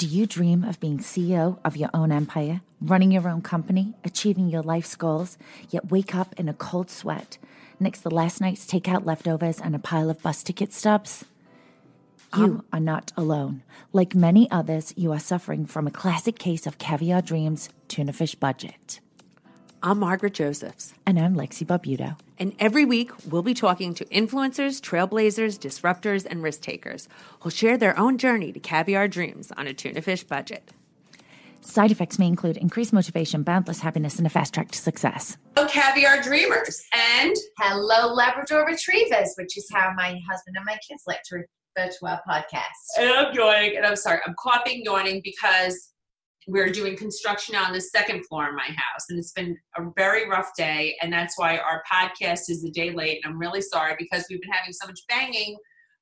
Do you dream of being CEO of your own empire, running your own company, achieving your life's goals, yet wake up in a cold sweat next to last night's takeout leftovers and a pile of bus ticket stubs? You um, are not alone. Like many others, you are suffering from a classic case of caviar dreams, tuna fish budget. I'm Margaret Josephs. And I'm Lexi Barbuto. And every week, we'll be talking to influencers, trailblazers, disruptors, and risk takers who'll share their own journey to caviar dreams on a tuna fish budget. Side effects may include increased motivation, boundless happiness, and a fast track to success. Hello, caviar dreamers, and hello, Labrador retrievers, which is how my husband and my kids like to refer to our podcast. And I'm yawning, and I'm sorry, I'm coughing, yawning because we're doing construction on the second floor in my house and it's been a very rough day and that's why our podcast is a day late and i'm really sorry because we've been having so much banging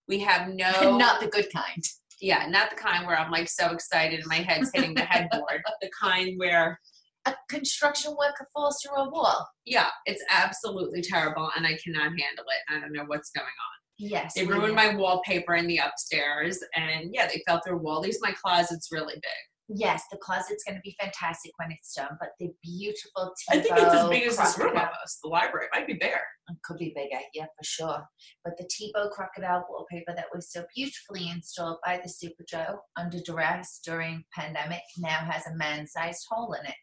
we have no not the good kind yeah not the kind where i'm like so excited and my head's hitting the headboard the kind where a construction worker falls through a wall yeah it's absolutely terrible and i cannot handle it i don't know what's going on Yes. They ruined my wallpaper in the upstairs and yeah, they fell through a wall. At least my closet's really big yes, the closet's going to be fantastic when it's done, but the beautiful I think it's as big as this room almost. The library might be bigger. It could be bigger, yeah, for sure. But the Tebow crocodile wallpaper that was so beautifully installed by the Super Joe under duress during pandemic now has a man-sized hole in it.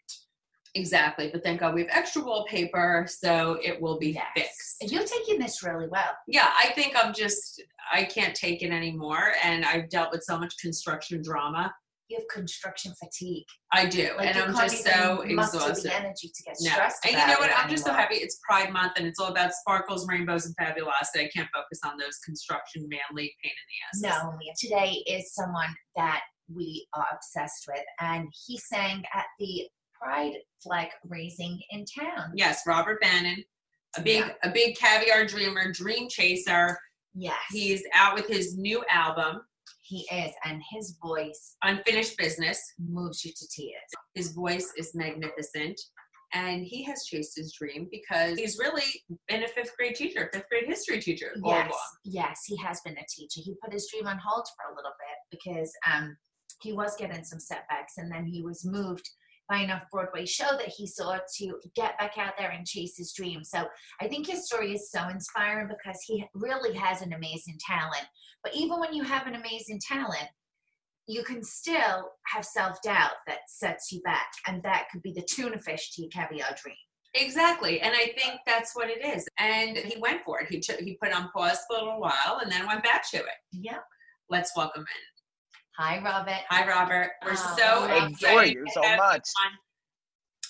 Exactly, but thank God we have extra wallpaper, so it will be yes. fixed. You're taking this really well. Yeah, I think I'm just I can't take it anymore, and I've dealt with so much construction drama you have construction fatigue. I do, like and I'm just so exhausted. The energy to get stressed. No. And you know what? I'm just so happy. It's Pride Month, and it's all about sparkles, rainbows, and fabulosity. I can't focus on those construction manly pain in the ass. No, today is someone that we are obsessed with, and he sang at the Pride flag raising in town. Yes, Robert Bannon, a big yeah. a big caviar dreamer, dream chaser. Yes, he's out with his new album he is, and his voice, unfinished business, moves you to tears. His voice is magnificent, and he has chased his dream because he's really been a fifth grade teacher, fifth grade history teacher. Yes, yes, he has been a teacher. He put his dream on hold for a little bit because um, he was getting some setbacks, and then he was moved by enough Broadway show that he saw to get back out there and chase his dream. So I think his story is so inspiring because he really has an amazing talent. But even when you have an amazing talent, you can still have self doubt that sets you back, and that could be the tuna fish to your caviar dream. Exactly, and I think that's what it is. And he went for it. He took, he put on pause for a little while, and then went back to it. Yep. Let's welcome in Hi, Robert. Hi, Robert. We're oh, so I enjoy you so much.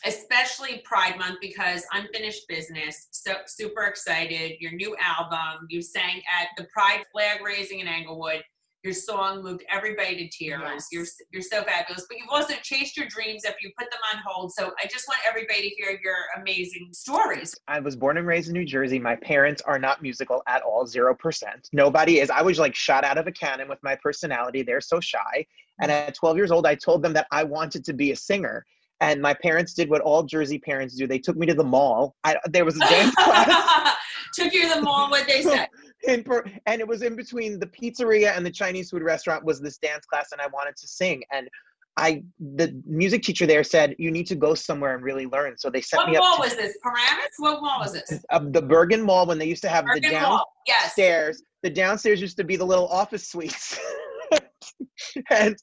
especially Pride Month because unfinished business. So super excited. Your new album. You sang at the Pride flag raising in Englewood. Your song moved everybody to tears. Yes. You're you're so fabulous. But you've also chased your dreams after you put them on hold. So I just want everybody to hear your amazing stories. I was born and raised in New Jersey. My parents are not musical at all, zero percent. Nobody is. I was like shot out of a cannon with my personality. They're so shy. And at 12 years old, I told them that I wanted to be a singer. And my parents did what all Jersey parents do. They took me to the mall. I, there was a dance class. took you to the mall. What they said? In per, and it was in between the pizzeria and the Chinese food restaurant was this dance class, and I wanted to sing. And I, the music teacher there said, "You need to go somewhere and really learn." So they sent what me up. What mall was this? Paramus? What mall was this? Uh, the Bergen Mall when they used to have Bergen the downstairs. Yes. The downstairs used to be the little office suites, and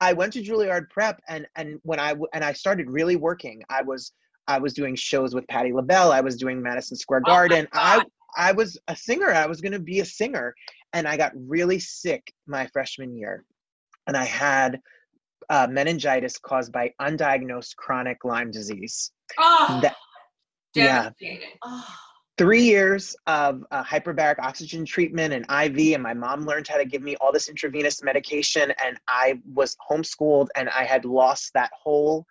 I went to Juilliard Prep, and and when I w- and I started really working, I was I was doing shows with Patti LaBelle. I was doing Madison Square Oh Garden. I God. I was a singer. I was going to be a singer, and I got really sick my freshman year, and I had uh, meningitis caused by undiagnosed chronic Lyme disease. Oh, That- yeah. Oh, three years of uh, hyperbaric oxygen treatment and IV, and my mom learned how to give me all this intravenous medication, and I was homeschooled, and I had lost that whole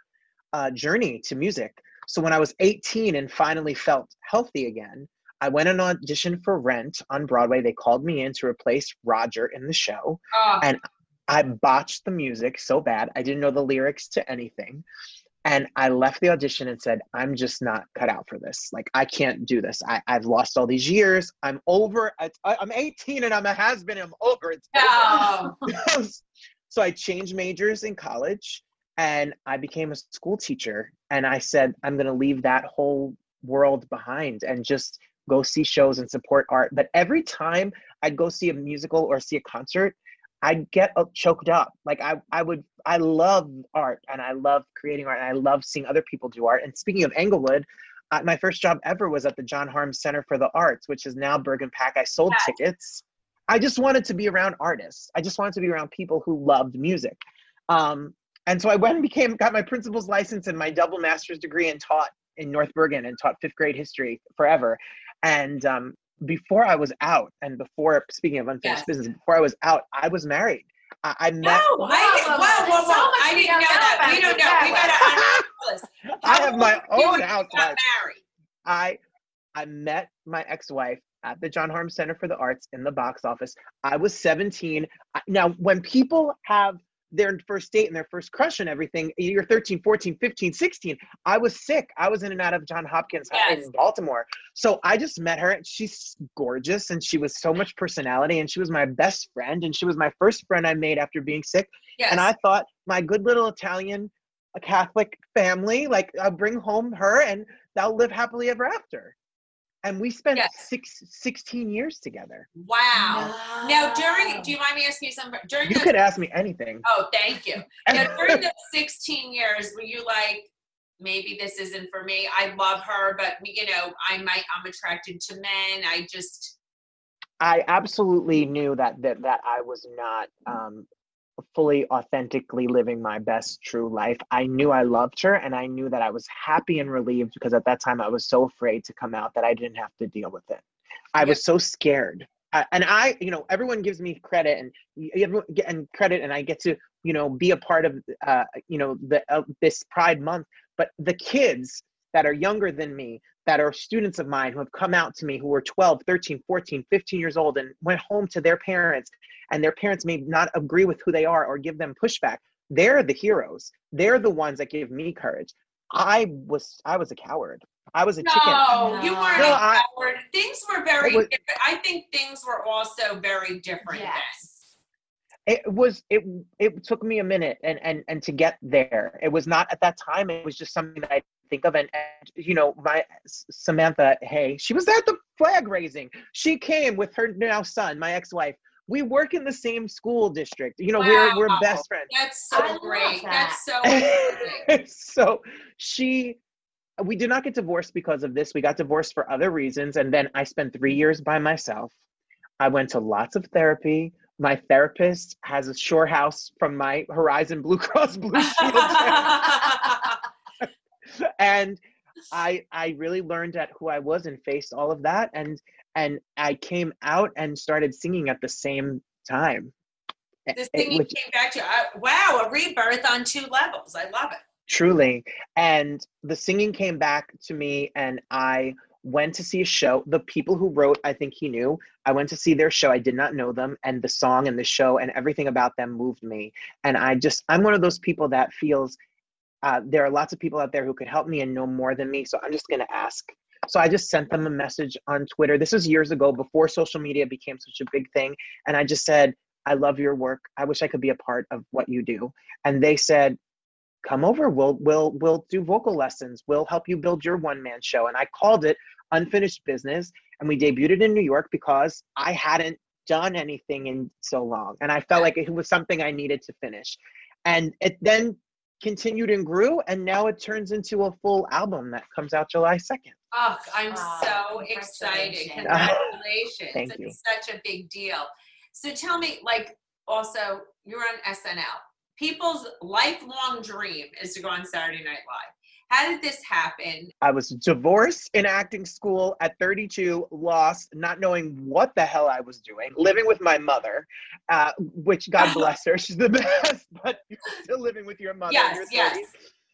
uh, journey to music. So when I was 18 and finally felt healthy again, I went and auditioned for Rent on Broadway. They called me in to replace Roger in the show. Oh, And I botched the music so bad. I didn't know the lyrics to anything. And I left the audition and said, I'm just not cut out for this. Like, I can't do this. I, I've lost all these years. I'm over. I, I'm 18 and I'm a has been. I'm over. It's no. over. so I changed majors in college and I became a school teacher. And I said, I'm going to leave that whole world behind and just go see shows and support art. But every time I'd go see a musical or see a concert, I'd get uh, choked up. Like I, I would, I love art and I love creating art and I love seeing other people do art. And speaking of Englewood, uh, my first job ever was at the John Harms Center for the Arts, which is now Bergen PAC. I sold Yes. tickets. I just wanted to be around artists. I just wanted to be around people who loved music. Um, and so I went and became, got my principal's license and my double master's degree and taught in North Bergen and taught fifth grade history forever. And um, before I was out, and before speaking of unfinished Yes. business, before I was out, I was married. I, I No, met. I didn't. Whoa, Whoa, whoa, there's whoa, so whoa. I didn't know don't that. We don't you. know. We gotta unravel this. I have my own were you house. got married. I I met my ex-wife at the John Harms Center for the Arts in the box office. I was 17. Now, when people have their first date and their first crush and everything, you're 13, 14, 15, 16. I was sick. I was in and out of John Hopkins Yes. in Baltimore. So I just met her. and She's gorgeous and she was so much personality and she was my best friend and she was my first friend I made after being sick. Yes. And I thought my good little Italian a Catholic family, like I'll bring home her and they'll live happily ever after. And we spent Yes. six, 16 years together. wow. Now, during, do you mind me asking you something? During You those- could ask me anything. Oh, thank you. Now, during the 16 years, were you like, maybe this isn't for me? I love her, but you know, I might, I'm attracted to men. I just, I absolutely knew that that that I was not um, fully authentically living my best true life. I knew I loved her, and I knew that I was happy and relieved because at that time I was so afraid to come out that I didn't have to deal with it. I Yeah. was so scared, I, and I, you know, everyone gives me credit and y- everyone get and credit, and I get to you know be a part of uh, you know the of this Pride Month. But the kids that are younger than me that are students of mine who have come out to me who were 12 13 14 15 years old and went home to their parents and their parents may not agree with who they are or give them pushback. They're the heroes. They're the ones that give me courage. I was i was a coward. I was a chicken. no, you weren't No, a I- coward. Things were very was- different. I think things were also very different Yes. it was it it took me a minute and and and to get there. It was not at that time. It was just something that i think of and, and you know my samantha hey she was at the flag raising. She came with her now son my ex-wife. We work in the same school district. You know we're we're best friends. That's so love great. that. That's so so she we did not get divorced because of this. We got divorced for other reasons and then i spent three years by myself. I went to lots of therapy. My therapist has a shore house from my horizon blue cross blue shield and i i really learned at who i was and faced all of that. And and i came out and started singing at the same time. The singing which- came back to, I, wow, a rebirth on two levels. I love it. truly. And the singing came back to me and i went to see a show. The people who wrote i think he knew i went to see their show. I did not know them. And the song and the show and everything about them moved me. And i just i'm one of those people that feels uh, there are lots of people out there who could help me and know more than me so i'm just going to ask. So i just sent them a message on twitter. This was years ago before social media became such a big thing and i just said i love your work. I wish i could be a part of what you do. And they said come over. We'll we'll we'll do vocal lessons. We'll help you build your one man show. And i called it unfinished business and we debuted it in new york because i hadn't done anything in so long and i felt like it was something i needed to finish. And it then continued and grew and now it turns into a full album that comes out july 2nd Oh, I'm Wow, so excited. congratulations. Congratulations. Thank it's you. such a big deal. So tell me, like, also, you're on SNL. People's lifelong dream is to go on Saturday Night Live. How did this happen? I was divorced in acting school at 32, lost, not knowing what the hell I was doing, living with my mother, uh, which God bless her, she's the best, but you're still living with your mother. Yes, yes. 30.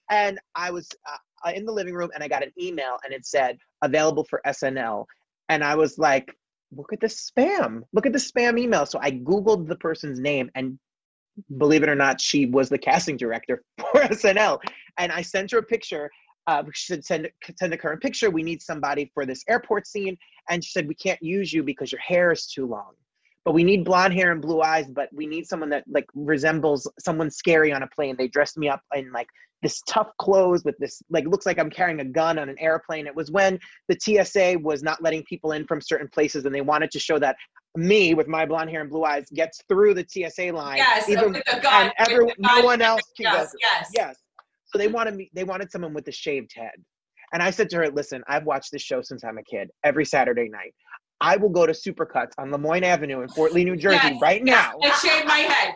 And I was uh, in the living room and I got an email and it said available for SNL. And I was like, look at the spam. Look at the spam email. So I Googled the person's name and believe it or not, she was the casting director for SNL. And I sent her a picture. Uh, she said, send, send a current picture. We need somebody for this airport scene. And she said, we can't use you because your hair is too long. But we need blonde hair and blue eyes, but we need someone that like resembles someone scary on a plane. They dressed me up in like this tough clothes with this like looks like I'm carrying a gun on an airplane. It was when the TSA was not letting people in from certain places and they wanted to show that me with my blonde hair and blue eyes gets through the TSA line. Yes, even with the gun. and every, with the no one else can go. Yes, through. yes. Yes. So they wanted me. They wanted someone with a shaved head, and I said to her, "Listen, I've watched this show since I'm a kid. Every Saturday night, I will go to Supercuts on Lemoine Avenue in Fort Lee, New Jersey, Yes, right yes, now." And shave my head.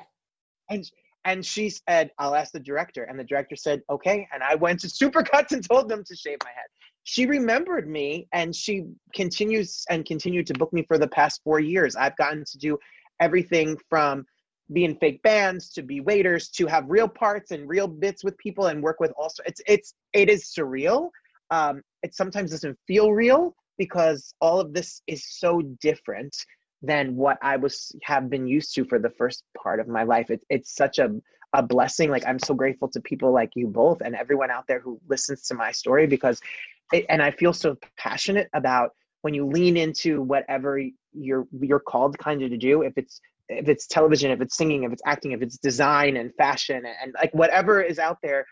And and she said, "I'll ask the director." And the director said, "Okay." And I went to Supercuts and told them to shave my head. She remembered me, and she continues and continued to book me for the past four years. I've gotten to do everything from be in fake bands to be waiters to have real parts and real bits with people and work with also it's it's it is surreal um it sometimes doesn't feel real because all of this is so different than what i was have been used to for the first part of my life. It, it's such a a blessing. Like i'm so grateful to people like you both and everyone out there who listens to my story because it, and i feel so passionate about when you lean into whatever you're you're called kind of to do if it's if it's television if it's singing if it's acting if it's design and fashion and, and like whatever is out there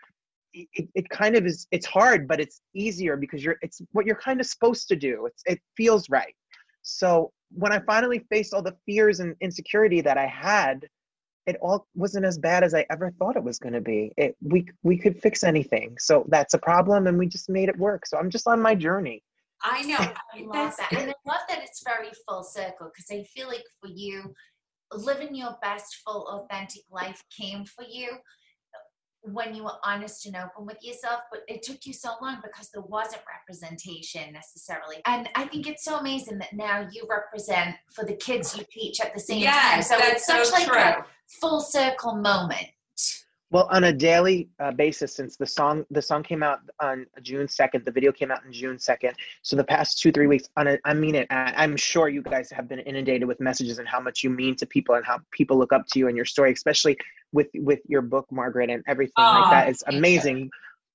it, it kind of is it's hard but it's easier because you're it's what you're kind of supposed to do. It's it feels right. So when i finally faced all the fears and insecurity that i had it all wasn't as bad as i ever thought it was going to be. It we we could fix anything. So that's a problem and we just made it work. So i'm just on my journey. I know. I love that. And I love that it's very full circle because I feel like for you, living your best, full, authentic life came for you when you were honest and open with yourself, but it took you so long because there wasn't representation necessarily. And I think it's so amazing that now you represent for the kids you teach at the same time. Yes, So that's it's such so like true. a full circle moment. Well, on a daily uh, basis, since the song the song came out on June second, the video came out on June second. So the past two three weeks, on a, I mean it. I'm sure you guys have been inundated with messages and how much you mean to people and how people look up to you and your story, especially with with your book, Margaret, and everything like Aw, that is amazing.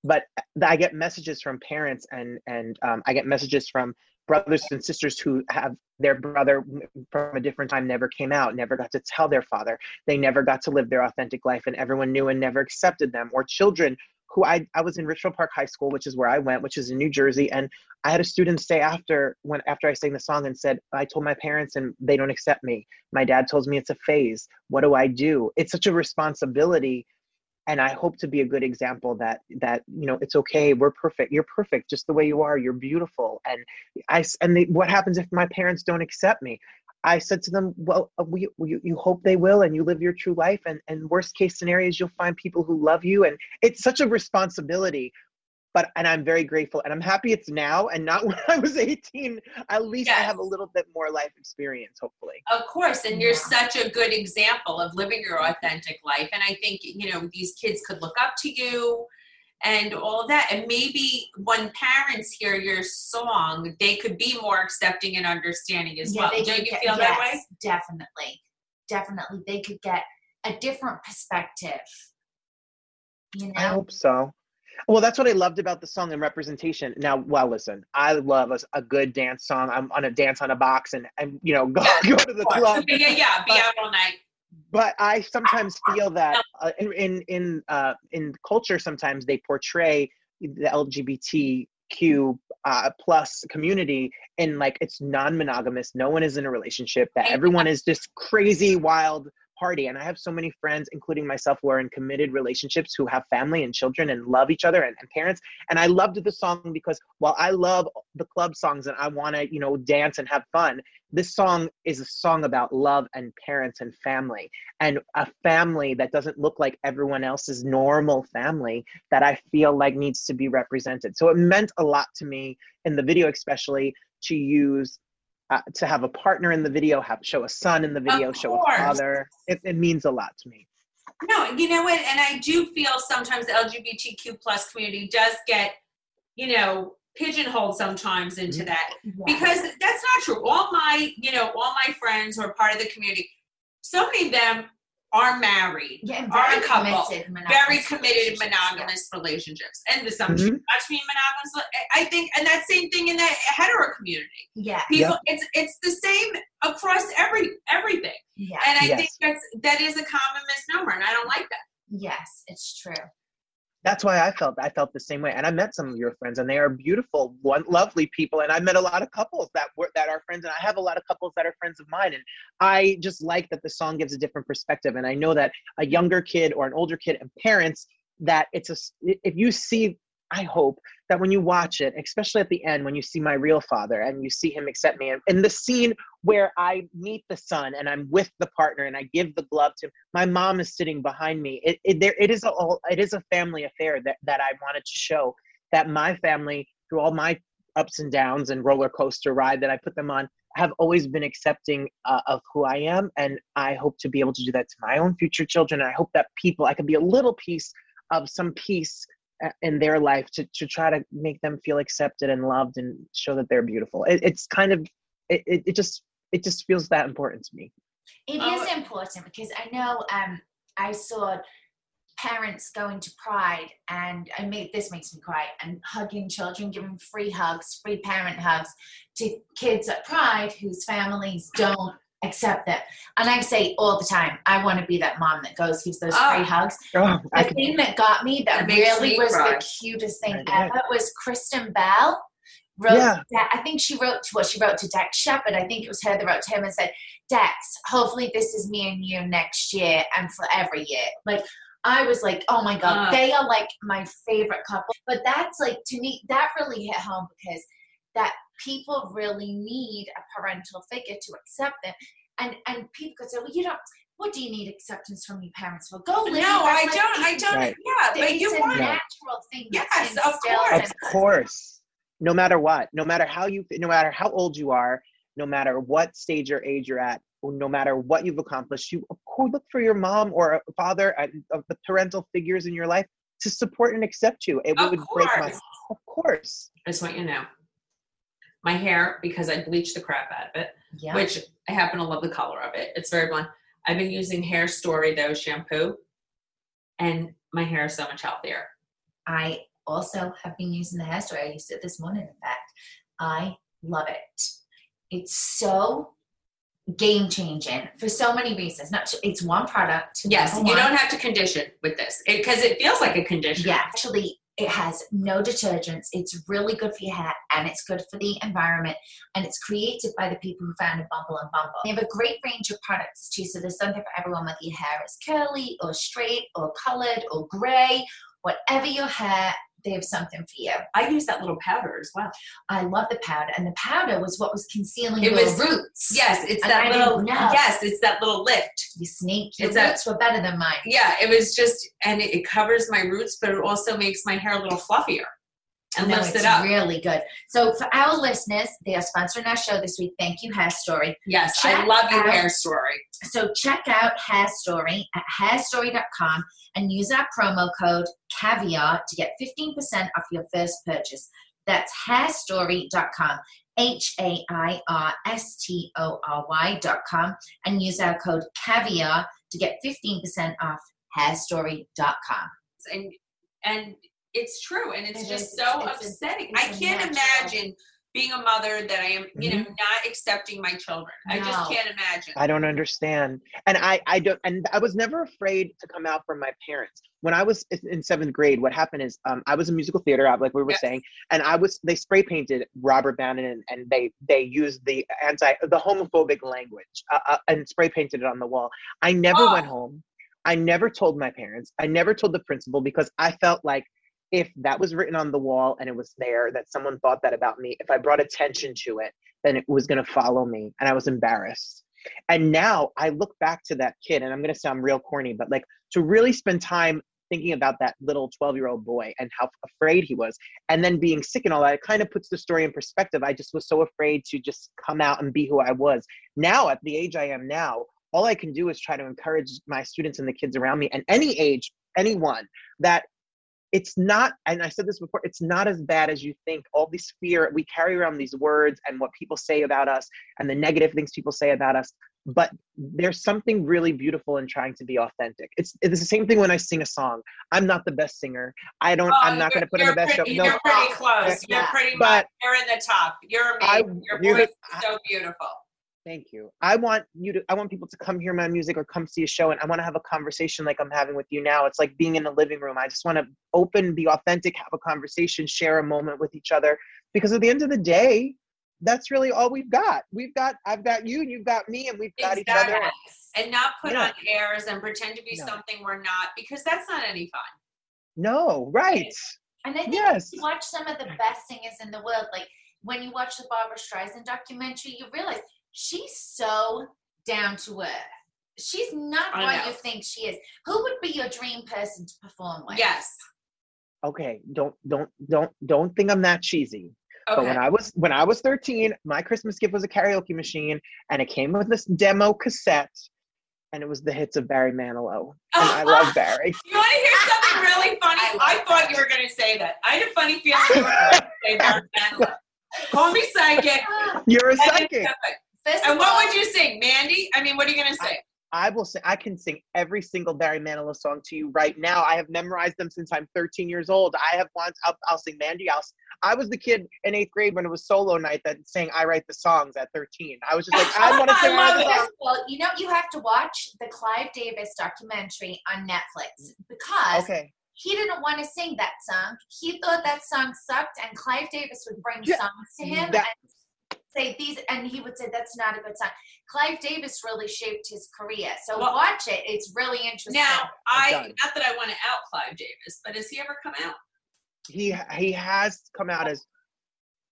But I get messages from parents and and um, I get messages from brothers and sisters who have their brother from a different time never came out, never got to tell their father. They never got to live their authentic life and everyone knew and never accepted them. Or children who I, I was in richfield park high school which is where i went which is in new jersey and i had a student stay after when after i sang the song and said i told my parents and they don't accept me. My dad tells me it's a phase. What do i do? It's such a responsibility and i hope to be a good example that that you know it's okay we're perfect you're perfect just the way you are you're beautiful and i and they, what happens if my parents don't accept me I said to them, "Well, uh, we, we, you hope they will, and you live your true life. And and worst case scenarios, you'll find people who love you. And it's such a responsibility, but and I'm very grateful, and I'm happy it's now and not when I was 18. At least I have a little bit more life experience, hopefully. Of course, and you're such a good example of living your authentic life. And I think, you know, these kids could look up to you and all that. And maybe when parents hear your song, they could be more accepting and understanding as well. they Don't could you get- feel that way? yes, Definitely. Definitely. They could get a different perspective. You know? I hope so. Well, that's what I loved about the song and representation. Now, well, listen, I love a, a good dance song. I'm on a dance on a box and and you know go go to the club. Yeah, yeah, be out all night. but I sometimes feel that uh, in in in, uh, in culture, sometimes they portray the LGBTQ uh, plus community in like it's non-monogamous. No one is in a relationship. That everyone is just crazy, wild party. And I have so many friends, including myself, who are in committed relationships who have family and children and love each other and, and parents. And I loved the song because while I love the club songs and I want to, you know, dance and have fun, this song is a song about love and parents and family and a family that doesn't look like everyone else's normal family that I feel like needs to be represented. So it meant a lot to me in the video, especially to use uh, to have a partner in the video, have show a son in the video, show a father. It, it means a lot to me. No, you know what? And I do feel sometimes the LGBTQ plus community does get, you know, pigeonholed sometimes into Mm-hmm. that because that's not true. All my, you know, all my friends who are part of the community, so many of them are married, Yeah, and are very a couple, committed, very monogamous committed relationships, yeah. monogamous relationships, and there's some Mhm. too much being monogamous. I think, and that same thing in the hetero community. Yeah, People, it's it's the same across every everything, yeah, and I Yes. think that's that is a common misnomer, and I don't like that. yes, it's true. That's why I felt I felt the same way. And I met some of your friends, and they are beautiful, one, lovely people. And I met a lot of couples that were that are friends, and I have a lot of couples that are friends of mine. And I just like that the song gives a different perspective. And I know that a younger kid or an older kid and parents that it's a if you see I hope that when you watch it, especially at the end, when you see my real father and you see him accept me, and in the scene where I meet the son and I'm with the partner and I give the glove to him, my mom is sitting behind me. It, it there it is a it is a family affair that that I wanted to show that my family through all my ups and downs and roller coaster ride that I put them on have always been accepting uh, of who I am, and I hope to be able to do that to my own future children. And I hope that people I can be a little piece of some peace in their life to, to try to make them feel accepted and loved and show that they're beautiful it, it's kind of it, it, it just it just feels that important to me It is Oh. important because I know um, I saw parents going to Pride, and I mean this makes me cry, and hugging children, giving free hugs, free parent hugs to kids at Pride whose families don't accept that. And I say all the time, I want to be that mom that goes gives those Oh. free hugs. oh, The can, thing that got me that That really me was cry. the cutest thing I ever was Kristen Bell wrote Yeah. that I think she wrote to what she wrote to Dax Shepard. I think it was her that wrote to him and said, Dax, hopefully this is me and you next year and for every year. Like I was like, oh my God, Uh. they are like my favorite couple. But that's like to me, that really hit home because that people really need a parental figure to accept them. And and people could say, Well, you don't what do you need acceptance from your parents for? Go live No, I best don't. I don't. Right. Yeah, but It's you a want natural thing. Yes, of course. of course no matter what no matter how you no matter how old you are no matter what stage or age you're at no matter what you've accomplished you of course look for your mom or a father of the parental figures in your life to support and accept you it Of would break my course. of course I just want you to know. My hair, because I bleached the crap out of it, Yeah. which I happen to love the color of it. It's very blonde. I've been using Hairstory though shampoo, and my hair is so much healthier. I also have been using the Hairstory. I used it this morning, in fact. I love it. It's so game changing for so many reasons. Not it's one product. Yes, you one. don't have to condition with this because it, feels like a conditioner. Yeah, actually, it has no detergents. It's really good for your hair and it's good for the environment. And it's created by the people who founded Bumble and Bumble. They have a great range of products too. So there's something for everyone, whether your hair is curly or straight or colored or gray, whatever your hair, they have something for you. I use that little powder as well. I love the powder, and the powder was what was concealing It your was- roots. Yes, it's And that I little. Yes, it's that little lift. you sneak. Your It's roots were better than mine. Yeah, it was just, and it, it covers my roots, but it also makes my hair a little fluffier and No, it's it up. really good. So for our listeners, they are sponsoring our show this week. Thank you, Hairstory. yes, I love your out- Hairstory. So check out Hairstory at hairstory.com and use our promo code caviar to get 15% off your first purchase. That's hairstory.com, H A I R S T O R Y.com, and use our code caviar to get 15% off hairstory.com. and and it's true and it's It just is. so It's- it's upsetting it's i a can't natural- imagine being a mother that I am, you know, Mhm. not accepting my children. I just can't imagine. I don't understand. And I, I don't, and I was never afraid to come out from my parents. When I was in- in seventh grade, what happened is um, I was in musical theater, like we were Yes. saying, and I was, they spray painted Robert Bannon and, and they, they used the anti, the homophobic language uh, uh, and spray painted it on the wall. I never Oh. went home. I never told my parents. I never told the principal because I felt like if that was written on the wall and it was there that someone thought that about me, if I brought attention to it, then it was going to follow me and I was embarrassed. And now I look back to that kid and I'm going to sound real corny, but like to really spend time thinking about that little 12 year old boy and how afraid he was and then being sick and all that, it kind of puts the story in perspective. I just was so afraid to just come out and be who I was. Now, at the age I am now, all I can do is try to encourage my students and the kids around me and any age, anyone that it's not and i said this before it's not as bad as you think all this fear we carry around these words and what people say about us and the negative things people say about us but there's something really beautiful in trying to be authentic it's it's the same thing when i sing a song i'm not the best singer i don't Oh, i'm not going to put in the best pretty, show no You're pretty close. You're pretty But- much. You're in the top. You're I- amazing. Your you- voice is so beautiful. Thank you. I want you to I want people to come hear my music or come see a show and I want to have a conversation like I'm having with you now. It's like being in the living room. I just want to open, be authentic, have a conversation, share a moment with each other because at the end of the day, that's really all we've got. We've got I've got you and you've got me and we've got each other. And not put Yeah. on airs and pretend to be No. something we're not because that's not any fun. No, right. And I think Yes. you watch some of the best singers in the world, like when you watch the Barbra Streisand documentary, you realize she's so down to earth. She's not I what know. you think she is. Who would be your dream person to perform with? Yes. Okay, don't don't don't don't think I'm that cheesy. But when I was when I was 13, my Christmas gift was a karaoke machine, and it came with this demo cassette, and it was the hits of Barry Manilow. And I love Barry. You want to hear something really funny? I I, thought that. you were going to say that. I had a funny feeling you were going to say Barry Manilow. Call me psychic. You're a psychic. First And what all, would you sing, Mandy? I mean, what are you going to say? I will say I can sing every single Barry Manilow song to you right now. I have memorized them since I'm 13 years old. I have once I'll, I'll sing Mandy. I'll, s- I was the kid in eighth grade when it was solo night that sang "I Write the Songs" at 13. I was just like, I want to sing. I love write the songs. First of all, you know you have to watch the Clive Davis documentary on Netflix because Okay. he didn't want to sing that song. He thought that song sucked, and Clive Davis would bring Yeah, songs to him that- and say these, and he would say that's not a good song. Clive Davis really shaped his career, so Well- watch it. It's really interesting. Now, I not that I want to out Clive Davis, but has he ever come out? He he has come out as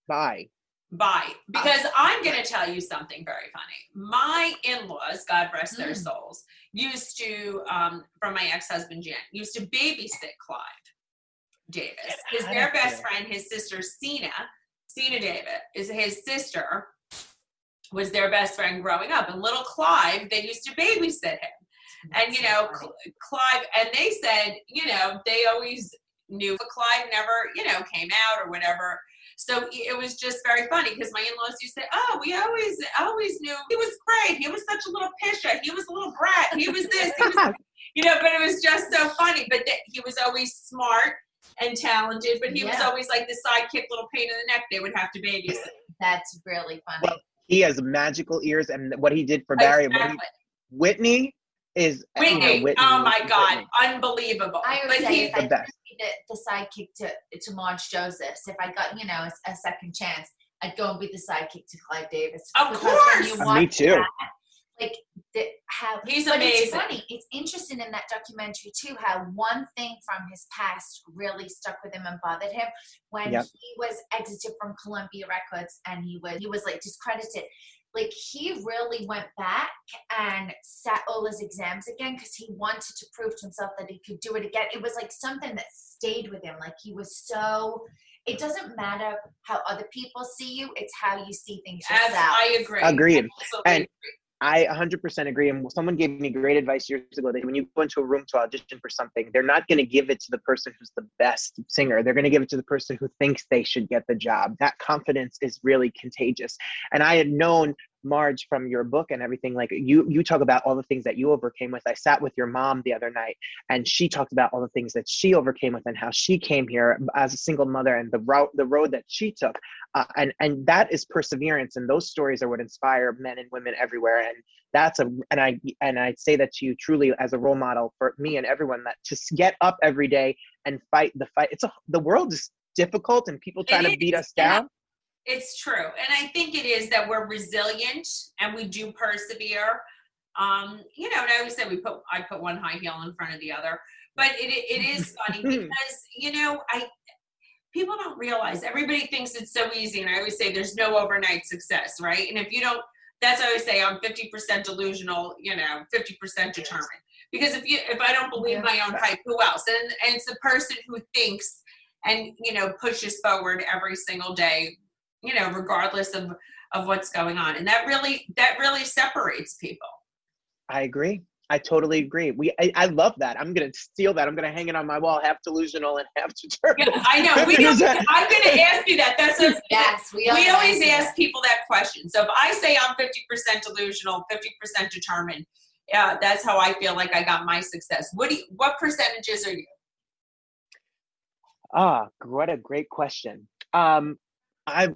bi. Bye. Because I'm going to tell you something very funny. My in-laws, God rest their Mm. souls, used to, um, from my ex-husband Jan, used to babysit Clive Davis. His their best friend, his sister Cena, Cena David, is his sister, was their best friend growing up. And little Clive, they used to babysit him. And you know. Cl- Clive, and they said, you know, they always knew, but Clive never, you know, came out or whatever. So it was just very funny because my in-laws used to say, "Oh, we always, always knew he was great. He was such a little pisher. He was a little brat. He was this. He was, you know." But it was just so funny. But that he was always smart and talented. But he was always like the sidekick, little pain in the neck. They would have to babysit. that's really funny. Well, He has magical ears, and what he did for Barry, and what he, Whitney is you know, Whitney. Whitney- oh my God, Whitney. unbelievable. I but always say he's if I the best. the, the sidekick to to Marge Josephs, if I got you know a, a second chance, I'd go and be the sidekick to Clive Davis. Of course! you Uh, me too. that, like the, how He's but It's funny. It's interesting in that documentary too how one thing from his past really stuck with him and bothered him when Yep. he was exited from Columbia Records and he was he was like discredited. Like he really went back and sat all his exams again because he wanted to prove to himself that he could do it again. It was like something that stayed with him. Like he was so. It doesn't matter how other people see you; it's how you see things As. I agree. Agreed. Absolutely And- agree. I 100% agree. And someone gave me great advice years ago that when you go into a room to audition for something, they're not going to give it to the person who's the best singer. They're going to give it to the person who thinks they should get the job. That confidence is really contagious. And I had known Marge from your book and everything, like you you talk about all the things that you overcame with. I sat with your mom the other night and she talked about all the things that she overcame with and how she came here as a single mother and the route the road that she took. Uh, and and that is perseverance and those stories are what inspire men and women everywhere and that's a and I and I say that to you truly as a role model for me and everyone that to get up every day and fight the fight. It's a the world is difficult and people try It to beat is, us down. It's true. And I think it is that we're resilient and we do persevere. Um, you know, and I always say we put I put one high heel in front of the other. But it it is funny because, you know, I people don't realize everybody thinks it's so easy. And I always say there's no overnight success, right? And if you don't that's I always say I'm 50% delusional, you know, 50% determined. Because if you if I don't believe my own hype, who else? And and it's the person who thinks and you know pushes forward every single day you know regardless of of what's going on and that really that really separates people I agree. I totally agree. We I, I love that. I'm gonna steal that. I'm gonna hang it on my wall, half delusional and half determined. yeah i know we don't, i'm going to ask you that that's a, Yes, we, we always do ask people that question so if i say i'm 50% delusional 50% determined yeah that's how i feel like i got my success what do you, what percentages are you Ah, what a great question. Um, I,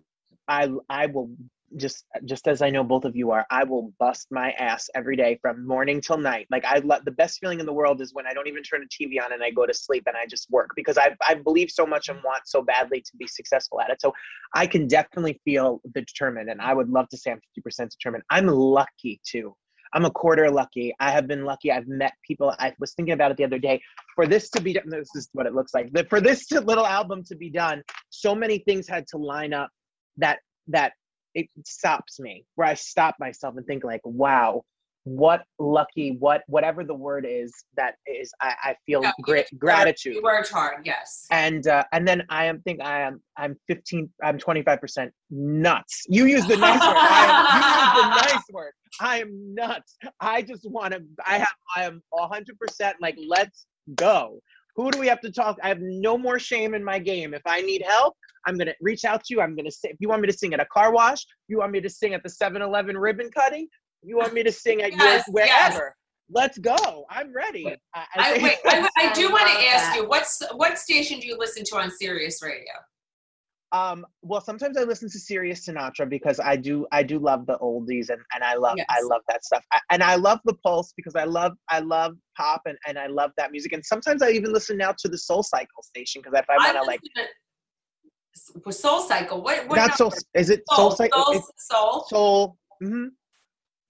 I, I will just, just as I know both of you are, I will bust my ass every day from morning till night. Like I love the best feeling in the world is when I don't even turn the TV on and I go to sleep and I just work because I, I believe so much and want so badly to be successful at it. So I can definitely feel the determined, and I would love to say I'm 50% determined. I'm lucky too. I'm a quarter lucky. I have been lucky. I've met people. I was thinking about it the other day. For this to be done, this is what it looks like. For this little album to be done, so many things had to line up that that it stops me. Where I stop myself and think like, wow, what lucky, what whatever the word is that is. I, I feel great you- gratitude you worked hard yes and uh, and then I am think I am I'm 15 I'm 25 percent nuts. You use the nice word. I am, you use the nice word. I am nuts. I just want to. I have I am 100 percent like let's go. Who do we have to talk? I have no more shame in my game. If I need help, I'm gonna reach out to you. I'm gonna say if you want me to sing at a car wash, you want me to sing at the 7-Eleven ribbon cutting, you want me to sing at Yes, your yes. wherever. Let's go. I'm ready. I, I, think- wait, I, I do want to ask that. you what's what station do you listen to on Sirius Radio? Um, well, sometimes I listen to Sirius Sinatra because I do I do love the oldies and, and I love I love that stuff. I, and I love the Pulse because I love I love pop and, and I love that music. And sometimes I even listen now to the Soul Cycle station because if I want to like to- Soul Cycle. What? what not Soul is it Soul. Soul Cycle? Soul. It's Soul. Soul. hmm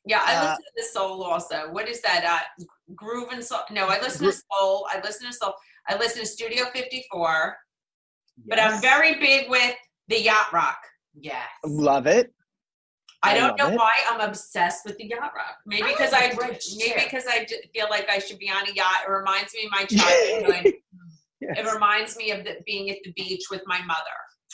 Yeah, I uh, listen to the Soul also. What is that? Uh, Groove and Soul. No, I listen Gro- to Soul. I listen to Soul. I listen to Studio 54. But I'm very big with the Yacht Rock. Yes. love it. I I don't know it. why I'm obsessed with the yacht rock. Maybe because like I maybe because I j- feel like I should be on a yacht. It reminds me of my childhood. It reminds me of the, being at the beach with my mother.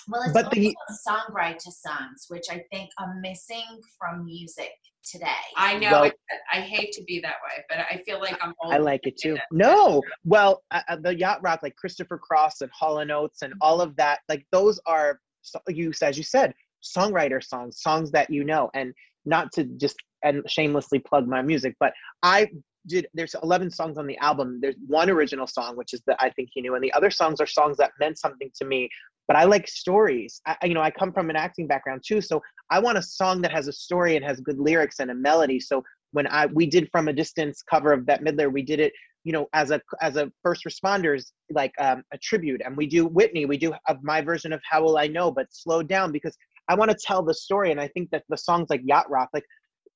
Well, it's But also the- songwriter songs, which I think are missing from music today. I know Well- it, I hate to be that way, but I feel like I'm old. I like it too. that. No, well, uh, uh, the yacht rock, like Christopher Cross and Hall and Oates and all of that, like those are so- you as you said, songwriter songs, songs that you know, and not to just and shamelessly plug my music, but I did. There's 11 songs on the album. There's one original song, which is that I think you knew, and the other songs are songs that meant something to me. But I like stories. I, you know, I come from an acting background too, so I want a song that has a story and has good lyrics and a melody. So when I we did from a distance cover of Bette Midler, we did it, you know, as a as a first responders like um, a tribute, and we do Whitney, we do of my version of How Will I Know, but slowed down because I want to tell the story, and I think that the songs like Yacht Rock, like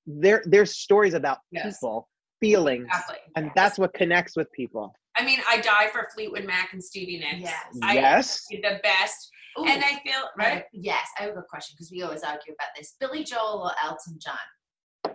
there there's stories about Yes. people, feelings, Exactly. and that's what connects with people. I mean, I die for Fleetwood Mac and Stevie Nicks. Yes. I, yes, The best. Ooh, And I feel, I right? yes, I have a question because we always argue about this. Billy Joel or Elton John?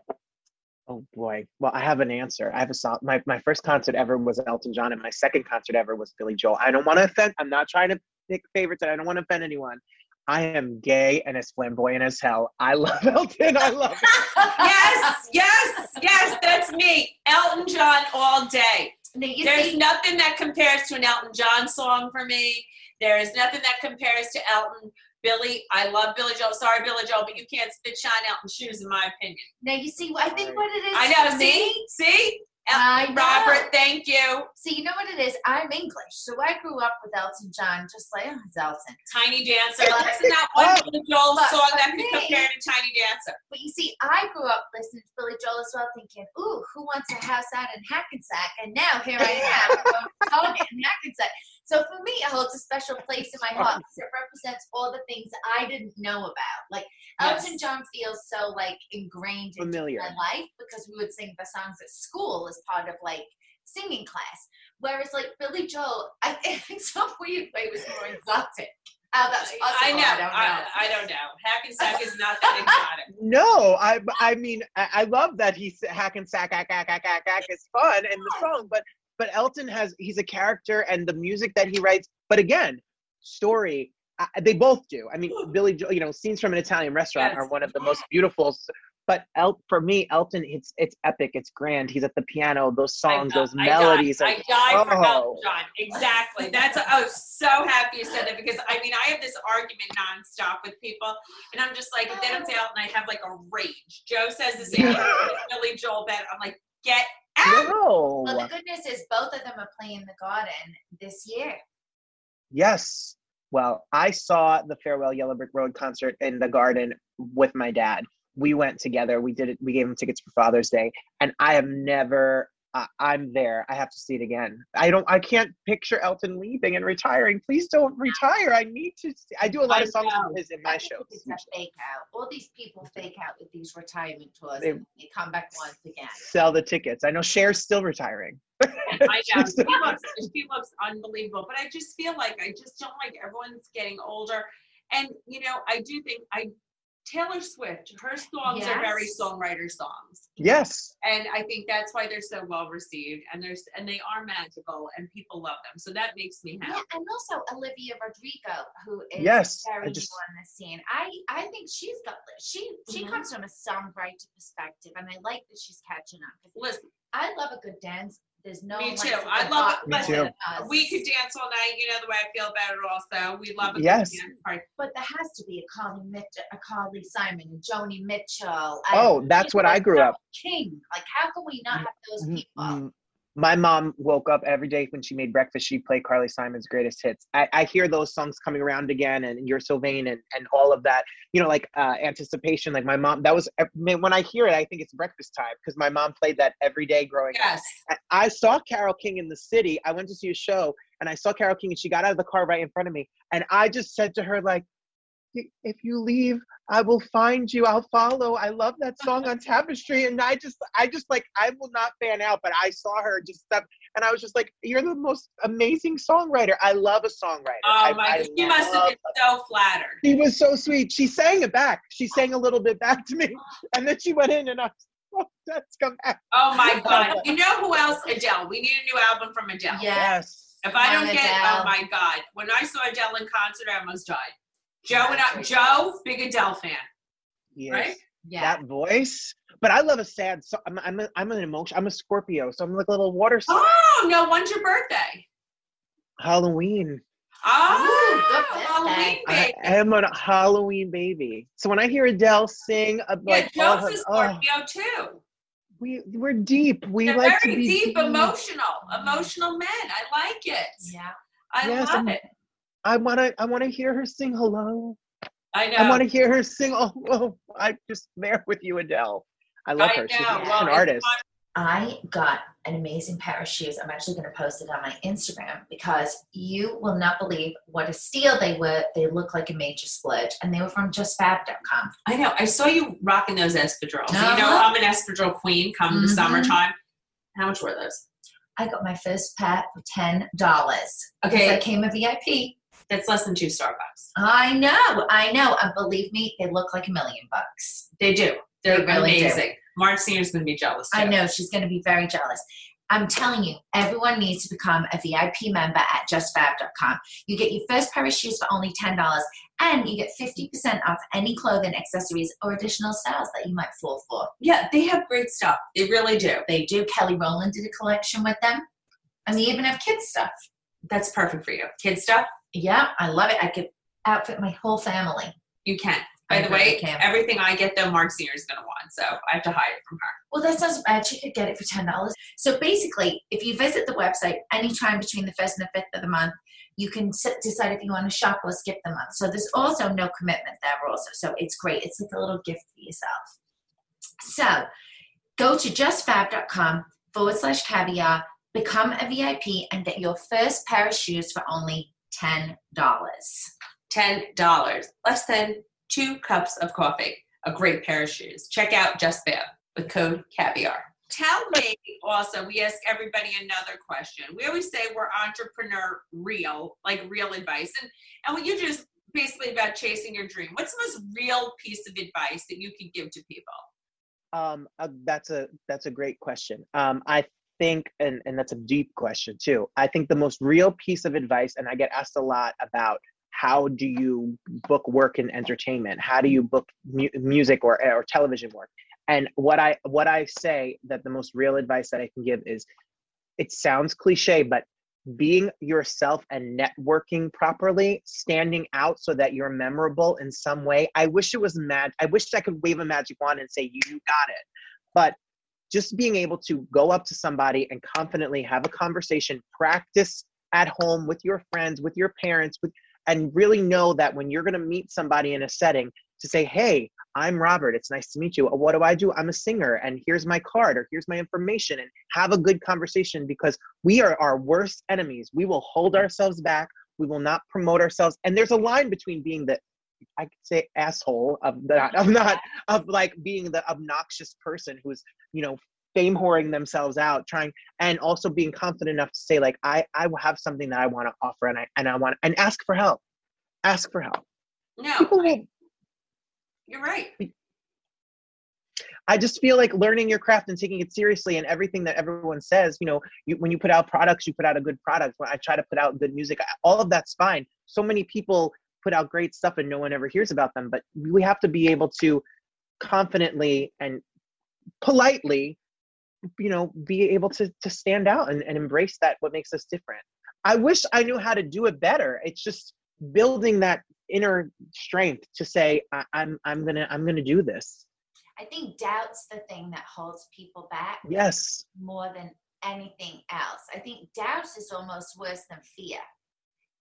Oh boy. Well, I have an answer. I have a song. My, my first concert ever was Elton John, and my second concert ever was Billy Joel. I don't want to offend. I'm not trying to pick favorites, and I don't want to offend anyone. I am gay and as flamboyant as hell. I love Elton. I love. yes, yes, yes, that's me. Elton John all day. You There's see, nothing that compares to an Elton John song for me. There is nothing that compares to Elton Billy, I love Billy Joel. Sorry, Billy Joel, but you can't spit shine out in shoes, in my opinion. Now you see, I think what it is. I know. for See, me- see, I El- know. Robert. Thank you. See, you know what it is? I'm English, so I grew up with Elton John, just like oh, it's Elton. Tiny Dancer. Listen, not one Oh. Billy Joel But song that could compare to Tiny Dancer. But you see, I grew up listening to Billy Joel as well, thinking, "Ooh, who wants a house out in Hackensack?" And now here I am, going to in Hackensack. So for me, it holds a special place in my heart because it represents all the things I didn't know about. Like Elton Yes. John feels so like ingrained into Familiar. my life because we would sing the songs at school as part of like singing class. Whereas like Billy Joel, I think in some weird way was more exotic. Oh, How that's possible, I know. I don't know. I, I don't know. Hackensack is not that exotic. No, I I mean I, I love that he's hack and sack hack hack hack hack hack is fun and the song, but but Elton has he's a character and the music that he writes. But again, story uh, they both do. I mean, Billy, Jo- you know, scenes from an Italian restaurant Yes. are one of the most beautiful. But El, for me, Elton, it's it's epic. It's grand. He's at the piano. Those songs, I, those I melodies. Died. I died for oh. Elton John. Exactly. That's. I was so happy you said that because I mean I have this argument nonstop with people, and I'm just like if they don't say Elton, I have like a rage. Joe says the same. thing. Billy Joel better. I'm like get out. No. Well, the good news is both of them are playing the garden this year. Yes. Well, I saw the Farewell Yellow Brick Road concert in the garden with my dad. We went together. We did it. We gave him tickets for Father's Day, and I have never. Uh, I'm there. I have to see it again. I don't. I can't picture Elton leaving and retiring. Please don't retire. I need to. See, I do a lot I of songs know. of his in my shows. It's a fake out. All these people fake out with these retirement tours They- and they come back once again. Sell the tickets. I know Cher's still retiring. I know. She looks, she looks unbelievable. But I just feel like I just don't like everyone's getting older. And you know, I do think I Taylor Swift, her songs are very songwriter songs. Yes. And I think that's why they're so well received and there's and they are magical and people love them. So that makes me happy. Yeah, happy. and also Olivia Rodrigo, who is Yes, very just- new on the scene. I I think she's got she she Mhm. comes from a songwriter perspective, and I like that she's catching up. Listen, I love a good dance. There's no Me too. likes a I good love it. Me too. we could dance all night, you know the way I feel about it also. We love it. good Yes. dance. But there has to be a Carly Mitchell, a Carly Simon, and Joni Mitchell. Oh, and that's what people I grew up- King. Like, how can we not have those Mm, people? mm. My mom woke up every day when she made breakfast. She'd play Carly Simon's greatest hits. I, I hear those songs coming around again, and "You're So Vain" and, and all of that. You know, like uh, anticipation. Like my mom. That was I mean, when I hear it, I think it's breakfast time because my mom played that every day growing up. Yes. I- I saw Carole King in the city. I went to see a show, and I saw Carole King, and she got out of the car right in front of me, and I just said to her like. "I- If you leave, I will find you. I'll follow. I love that song on Tapestry, and I just, I just like, I will not fan out, but I saw her just step, and I was just like, "You're the most amazing songwriter. I love a songwriter." Oh I- my I god. She must have love- been so flattered. She was so sweet. She sang it back. She sang a little bit back to me, and then she went in, and I was, oh, that's come back. Oh my god. You know who else? Adele. We need a new album from Adele. Yeah. Yes. If I don't get, oh Adele. oh my god! When I saw Adele in concert, I almost died. Joe and I, Joe, big Adele fan, Yes. right? Yeah. that voice. But I love a sad song. I'm I'm, a, I'm an emotion. I'm a Scorpio, so I'm like a little water sign. Oh no! When's your birthday? Halloween. Oh, Ooh, Halloween, baby. I am a Halloween baby. So when I hear Adele sing, I'm Yeah, like, oh, Joe's a oh, Scorpio too. we we're deep. We They're like very to be deep, emotional, emotional men. I like it. yeah. I Yes, love I'm- it. I wanna I wanna hear her sing hello. I know. I wanna hear her sing. Oh, oh I'm just there with you, Adele. I love I her. She's know. an Well, it's artist. I got an amazing pair of shoes. I'm actually going to post it on my Instagram because you will not believe what a steal they were. They look like a major splurge, and they were from JustFab.com. I know. I saw you rocking those espadrilles. You know, Uh-huh. I'm an espadrille queen. Come the Mhm. summertime. How much were those? I got my first pair for ten dollars. Okay. I came a VIP. That's less than two Starbucks. I know, I know, and believe me, they look like a million bucks. They do. They're They really do. amazing. Marge Senior's going to be jealous. Too. I know she's going to be very jealous. I'm telling you, everyone needs to become a VIP member at justfab.com. You get your first pair of shoes for only $10, and you get 50% off any clothing, accessories, or additional styles that you might fall for. Yeah, they have great stuff. They really do. They do. Kelly Rowland did a collection with them, and they even have kids stuff. That's perfect for you. Kids' stuff. Yeah, I love it. I could outfit my whole family. You can. By I the way, everything I get though, Marge Senior is gonna want, so I have to hide it from her. Well, that sounds bad. You could get it for ten dollars. So basically, if you visit the website anytime between the first and the fifth of the month, you can decide if you want to shop or skip the month. So there's also no commitment there, also. So it's great. It's like a little gift for yourself. So go to justfab.com forward slash caviar, become a VIP, and get your first pair of shoes for only ten dollars. ten dollars, less than two cups of coffee, a great pair of shoes. Check out Just Fab with code caviar. Tell me also, we ask everybody another question. We always say we're entrepreneur real, like real advice. And and what you just basically about chasing your dream. What's the most real piece of advice that you could give to people? Um, uh, that's a that's a great question. Um, I think, and and that's a deep question too. I think the most real piece of advice, and I get asked a lot about how do you book work in entertainment? How do you book mu- music or or television work? And what I what I say that the most real advice that I can give is, it sounds cliche, but being yourself and networking properly, standing out so that you're memorable in some way. I wish it was mad. I wish I could wave a magic wand and say, you got it. But just being able to go up to somebody and confidently have a conversation, practice at home with your friends, with your parents, with, and really know that when you're going to meet somebody in a setting, to say, hey, I'm Robert. It's nice to meet you. What do I do? I'm a singer, and here's my card, or here's my information, and have a good conversation because we are our worst enemies. We will hold ourselves back. We will not promote ourselves. And there's a line between being the, I could say, asshole of not, of not, of like being the obnoxious person who's, you know, fame whoring themselves out, trying, and also being confident enough to say, like, I, I will have something that I want to offer, and I, and I want, and ask for help. Ask for help. No, People will you're right. I just feel like learning your craft and taking it seriously and everything that everyone says, you know, you, when you put out products, you put out a good product. When I try to put out good music, all of that's fine. So many people put out great stuff and no one ever hears about them, but we have to be able to confidently and politely, you know, be able to, to stand out and, and embrace that, what makes us different. I wish I knew how to do it better. It's just building that inner strength to say, I, I'm, I'm gonna, I'm gonna do this. I think doubt's the thing that holds people back Yes. more than anything else. I think doubt is almost worse than fear.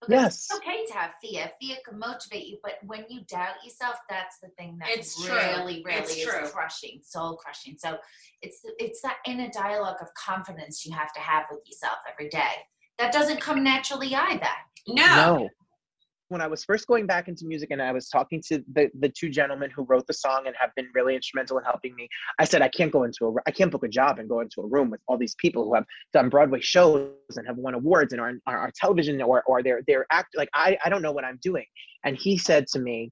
Because Yes. It's okay to have fear. Fear can motivate you, but when you doubt yourself, that's the thing that It's true. really, really It's is true. crushing, soul crushing. So it's it's that inner dialogue of confidence you have to have with yourself every day. That doesn't come naturally either. No. No. When I was first going back into music and I was talking to the, the two gentlemen who wrote the song and have been really instrumental in helping me, I said, I can't go into a, I can't book a job and go into a room with all these people who have done Broadway shows and have won awards and are, are, are television or, or they're, they're act like, I, I don't know what I'm doing. And he said to me,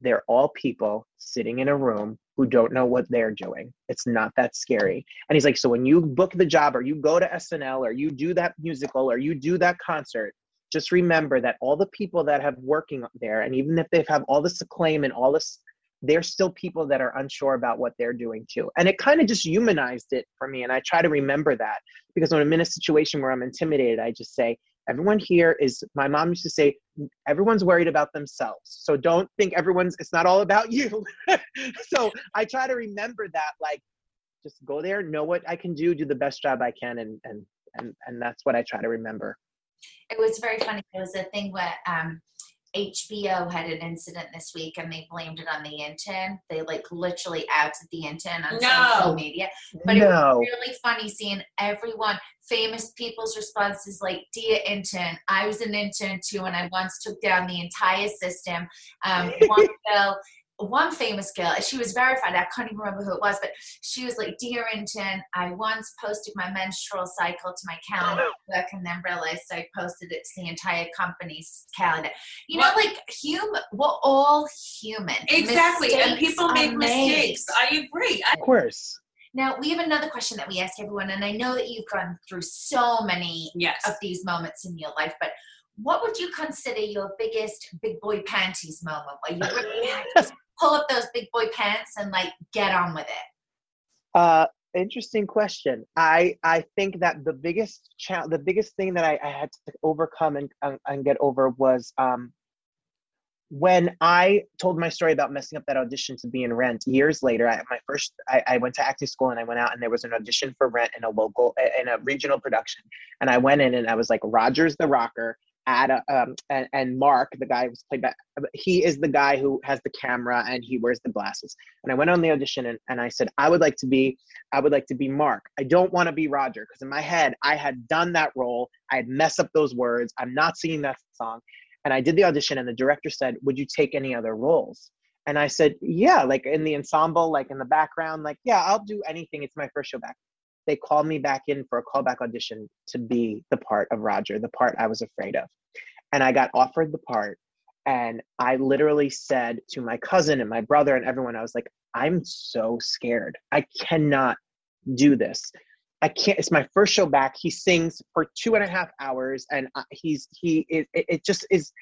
they're all people sitting in a room who don't know what they're doing. It's not that scary. And he's like, so when you book the job or you go to SNL or you do that musical or you do that concert, just remember that all the people that have working there, and even if they have all this acclaim and all this, they're still people that are unsure about what they're doing too. And it kind of just humanized it for me. And I try to remember that because when I'm in a situation where I'm intimidated, I just say, everyone here is, my mom used to say, everyone's worried about themselves. So don't think everyone's, it's not all about you. so I try to remember that, like, just go there, know what I can do, do the best job I can. And, and, and, and that's what I try to remember. It was very funny. There was a thing where um, HBO had an incident this week and they blamed it on the intern. They like literally outed the intern on No. social media. But it was really funny seeing everyone, famous people's responses like, Dear intern, I was an intern too, and I once took down the entire system. Um, one girl, one famous girl, she was verified, I can't even remember who it was, but she was like, Dear intern, I once posted my menstrual cycle to my calendar at work and then realized I posted it to the entire company's calendar. You know, like human, we're all human. Exactly. and people are make made. mistakes. I agree. I, Of course. Now, we have another question that we ask everyone, and I know that you've gone through so many yes. of these moments in your life, but what would you consider your biggest big boy panties moment where you really had to just pull up those big boy pants and like get on with it? Uh, interesting question. I I think that the biggest cha- the biggest thing that I, I had to overcome and, and get over was um when I told my story about messing up that audition to be in Rent years later, I, my first, I, I, went to acting school and I went out and there was an audition for Rent in a local, in a regional production. And I went in and I was like, Rogers the Rocker, Ada, um, and, and Mark, the guy who's played by, he is the guy who has the camera and he wears the glasses. And I went on the audition and, and I said, I would like to be, I would like to be Mark. I don't want to be Roger because in my head, I had done that role. I had messed up those words. I'm not singing that song. And I did the audition and the director said, would you take any other roles? And I said, yeah, like in the ensemble, like in the background, like, yeah, I'll do anything. It's my first show back they called me back in for a callback audition to be the part of Roger, the part I was afraid of. And I got offered the part. And I literally said to my cousin and my brother and everyone, I was like, I'm so scared. I cannot do this. I can't. It's my first show back. He sings for two and a half hours, and uh, he's he. It, it just is,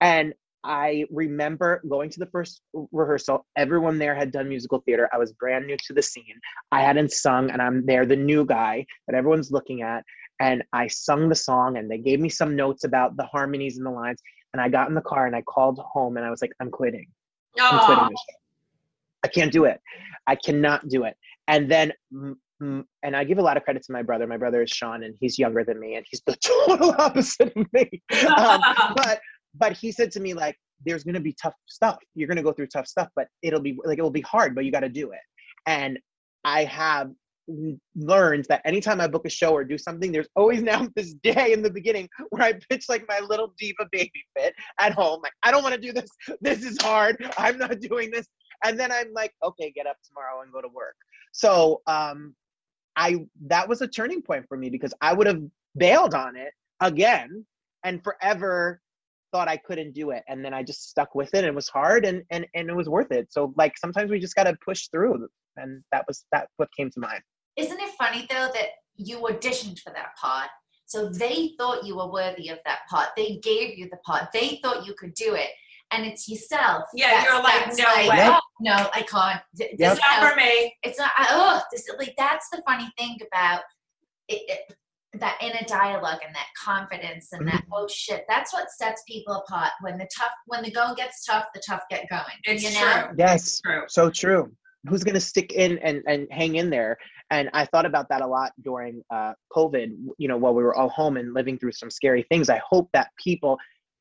and I remember going to the first rehearsal. Everyone there had done musical theater. I was brand new to the scene. I hadn't sung, and I'm there, the new guy that everyone's looking at. And I sung the song, and they gave me some notes about the harmonies and the lines. And I got in the car and I called home, and I was like, "I'm quitting. I'm quitting this show. I can't do it. I cannot do it." And then and I give a lot of credit to my brother. My brother is Sean, and he's younger than me, and he's the total opposite of me. Um, but but he said to me like there's going to be tough stuff. You're going to go through tough stuff but it'll be like it will be hard but you got to do it. And i have learned that anytime i book a show or do something there's always now this day in the beginning where i pitch like my little diva baby fit at home like i don't want to do this. This is hard. I'm not doing this. And then i'm like okay get up tomorrow and go to work. So um i that was a turning point for me because i would have bailed on it again and forever thought I couldn't do it. And then I just stuck with it. And it was hard and and, and it was worth it. So like sometimes we just gotta push through. And that was that what came to mind. Isn't it funny though that you auditioned for that part? So they thought you were worthy of that part. They gave you the part. They thought you could do it. And it's yourself. Yeah, you're like, no like, way. Oh, no, I can't. This, yep. not for me. It's not. Oh, this like that's the funny thing about it, it that inner dialogue and that confidence and that mm-hmm. oh shit that's what sets people apart when the tough when the going gets tough the tough get going it's you know? true yes true. so true who's going to stick in and, and hang in there and i thought about that a lot during uh, covid you know while we were all home and living through some scary things i hope that people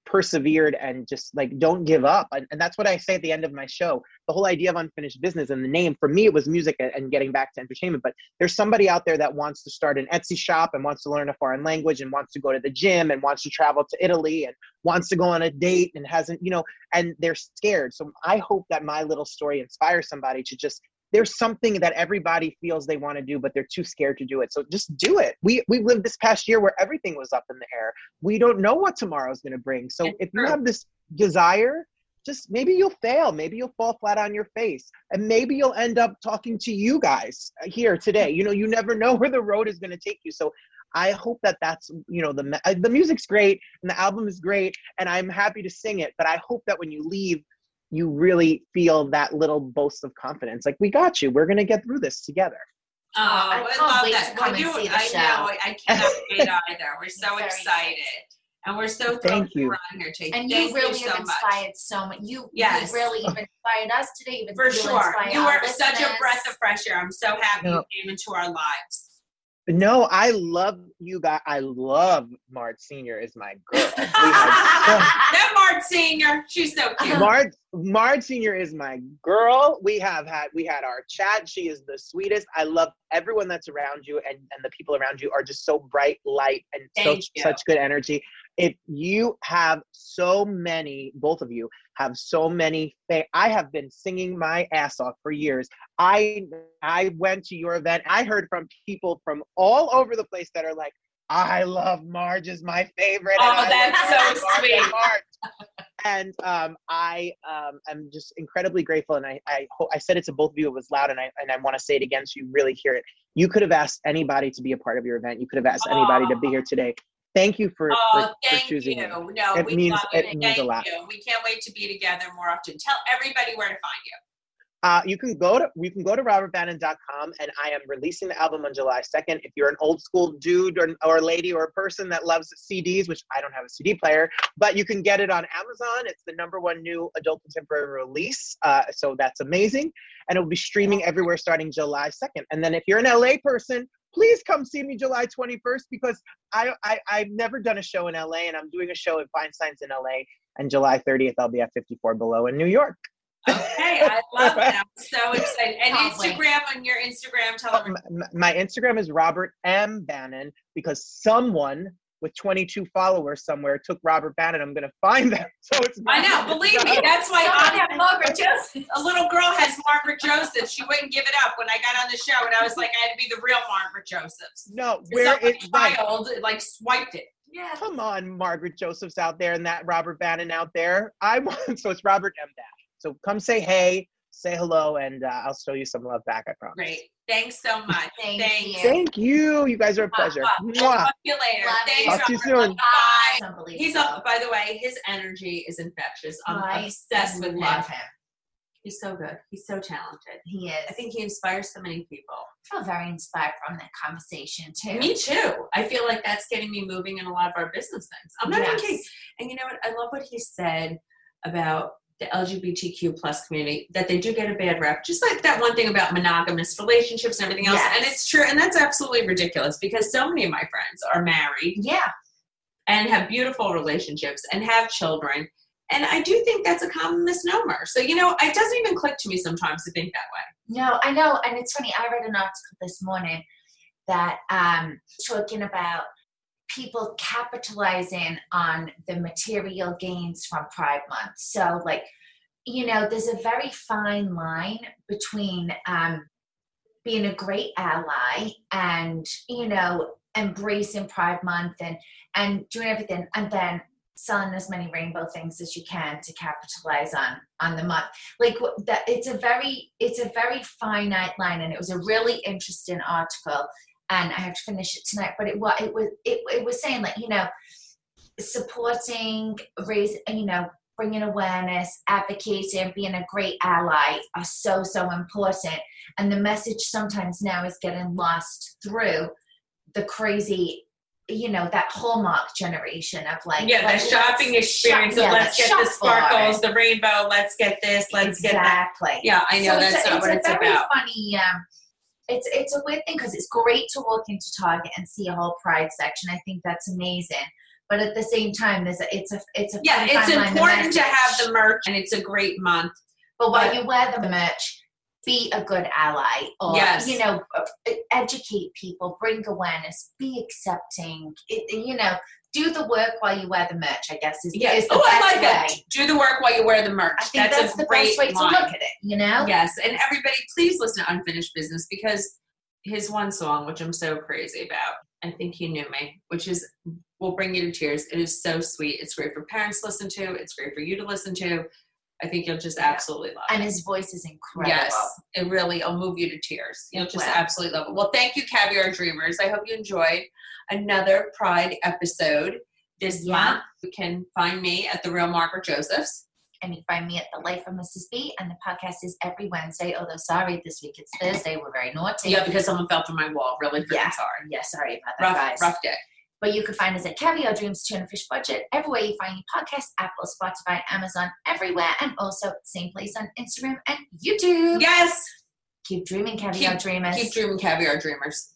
persevered and just like don't give up. And, and, that's what i say at the end of my show. The whole idea of unfinished business and the name for me it was music and, getting back to entertainment. But there's somebody out there that wants to start an etsy shop and wants to learn a foreign language and wants to go to the gym and wants to travel to italy and wants to go on a date and hasn't you know and they're scared. So i hope that my little story inspires somebody to just there's something that everybody feels they want to do but they're too scared to do it. So just do it. We we lived this past year where everything was up in the air. We don't know what tomorrow's going to bring. So if you have this desire just maybe you'll fail. Maybe you'll fall flat on your face. And maybe you'll end up talking to you guys here today. You know you never know where the road is going to take you. So I hope that that's you know the the music's great and the album is great and I'm happy to sing it but I hope that when you leave you really feel that little boast of confidence. Like, we got you. We're going to get through this together. Oh, I, I love that. Well, you, I show. know. I cannot wait either. We're so excited. And we're so thank you. Here today. And you really you so have inspired much. so much. You, yes. you really even inspired us today. Even For sure. You are such a breath of fresh air. I'm so happy you came into our lives. No, I love you guys. I love Marge Senior is my girl. that Marge Senior, she's so cute. Mart Marge Senior is my girl. We have had we had our chat. She is the sweetest. I love everyone that's around you, and and the people around you are just so bright, light, and so, such good energy if you have so many both of you have so many fa- i have been singing my ass off for years i i went to your event i heard from people from all over the place that are like i love marge is my favorite oh that's so sweet marge. and um, I um, am just incredibly grateful. And I, I, I said it to both of you. It was loud, and I, and I want to say it again so you really hear it. You could have asked anybody to be a part of your event. You could have asked anybody to be here today thank you for, oh, for, for choosing you. No, it means it. it means thank a lot. You. We can't wait to be together more often. Tell everybody where to find you. Uh, you can go to you can go to robertbannon.com and I am releasing the album on July 2nd. If you're an old school dude or, or lady or a person that loves CDs, which I don't have a CD player, but you can get it on Amazon. It's the number one new adult contemporary release. Uh, so that's amazing. And it will be streaming everywhere starting July 2nd. And then if you're an LA person, please come see me July 21st because I, I, I've never done a show in LA and I'm doing a show at Feinstein's in LA. And July 30th, I'll be at 54 Below in New York. Okay, I love it. I'm so excited. And Can't wait. Instagram on your Instagram, tell uh, them. my, my Instagram is Robert M. Bannon because someone with 22 followers somewhere took Robert Bannon. I'm gonna find them. So it's I know, believe me, that's why Someone I have Margaret Joseph. a little girl has Margaret Josephs. She wouldn't give it up when I got on the show, and I was like, I had to be the real Margaret Josephs. No, where Some it right. child like swiped it. Yeah. Come on, Margaret Joseph's out there and that Robert Bannon out there. I want so it's Robert M. Dash. So come say hey, say hello, and uh, I'll show you some love back. I promise. Great. Thanks so much. Thank Thanks. you. Thank you. You guys are a pleasure. We'll Mwah. talk to you later. Love Thanks, you. Talk to you soon. Bye. He's up. By the way, his energy is infectious. I'm I obsessed with love him. him. He's so good. He's so talented. He is. I think he inspires so many people. I feel very inspired from that conversation too. Me too. I feel like that's getting me moving in a lot of our business things. I'm not Yes. kidding. And you know what? I love what he said about the LGBTQ plus community that they do get a bad rep, just like that one thing about monogamous relationships and everything else. And it's true, and that's absolutely ridiculous because so many of my friends are married Yeah. and have beautiful relationships and have children. And I do think that's a common misnomer. So, you know, it doesn't even click to me sometimes to think that way. No, I know, and it's funny. I read an article this morning that um talking about people capitalizing on the material gains from Pride Month. So, like, you know, there's a very fine line between um, being a great ally and you know embracing Pride Month and and doing everything, and then selling as many rainbow things as you can to capitalize on on the month like that it's a very it's a very finite line and it was a really interesting article and i have to finish it tonight but it was it was it, it was saying like you know supporting raise you know bringing awareness advocating being a great ally are so so important and the message sometimes now is getting lost through the crazy you know that hallmark generation of like yeah, the shopping experience shop- yeah, let's get the sparkles, the rainbow, let's get this, let's get that. exactly. Yeah, I know So that's it's a, not it's what a it's very about. funny. Um, it's it's a weird thing because it's great to walk into Target and see a whole Pride section. I think that's amazing. But at the same time, there's a, it's a it's a Yeah, it's fine line, the important to have the merch, and it's a great month. But while but- you wear the merch, be a good ally, or Yes. you know, educate people, bring awareness, be accepting. It, you know, do the work while you wear the merch. I guess is, Yes. is the Oh, I best like way. that. Do the work while you wear the merch. I think that's, that's, a the great best way line. to look at it. You know. Yes, and everybody, please listen to Unfinished Business because his one song, which I'm so crazy about, I think he knew me, which is will bring you to tears. It is so sweet. It's great for parents to listen to. It's great for you to listen to. I think you'll just absolutely love And it. his voice is incredible. Yes, it really will move you to tears. You'll just Wow. absolutely love it. Well, thank you, Caviar Dreamers. I hope you enjoyed another Pride episode this Yeah. month. You can find me at the Real Margaret Josephs. And you can find me at The Life of Mrs. B. And the podcast is every Wednesday. Although, sorry, this week it's Thursday. We're very naughty. Yeah, because someone fell through my wall. Really Yeah. hard. Yeah, sorry about that, Rough, guys. rough day. But you can find us at Caviar Dreams Tuna Fish Budget, everywhere you find your podcast, Apple, Spotify, Amazon, everywhere. And also same place on Instagram and YouTube. Yes. Keep dreaming, Caviar Keep- Dreamers. Keep dreaming, Caviar Dreamers.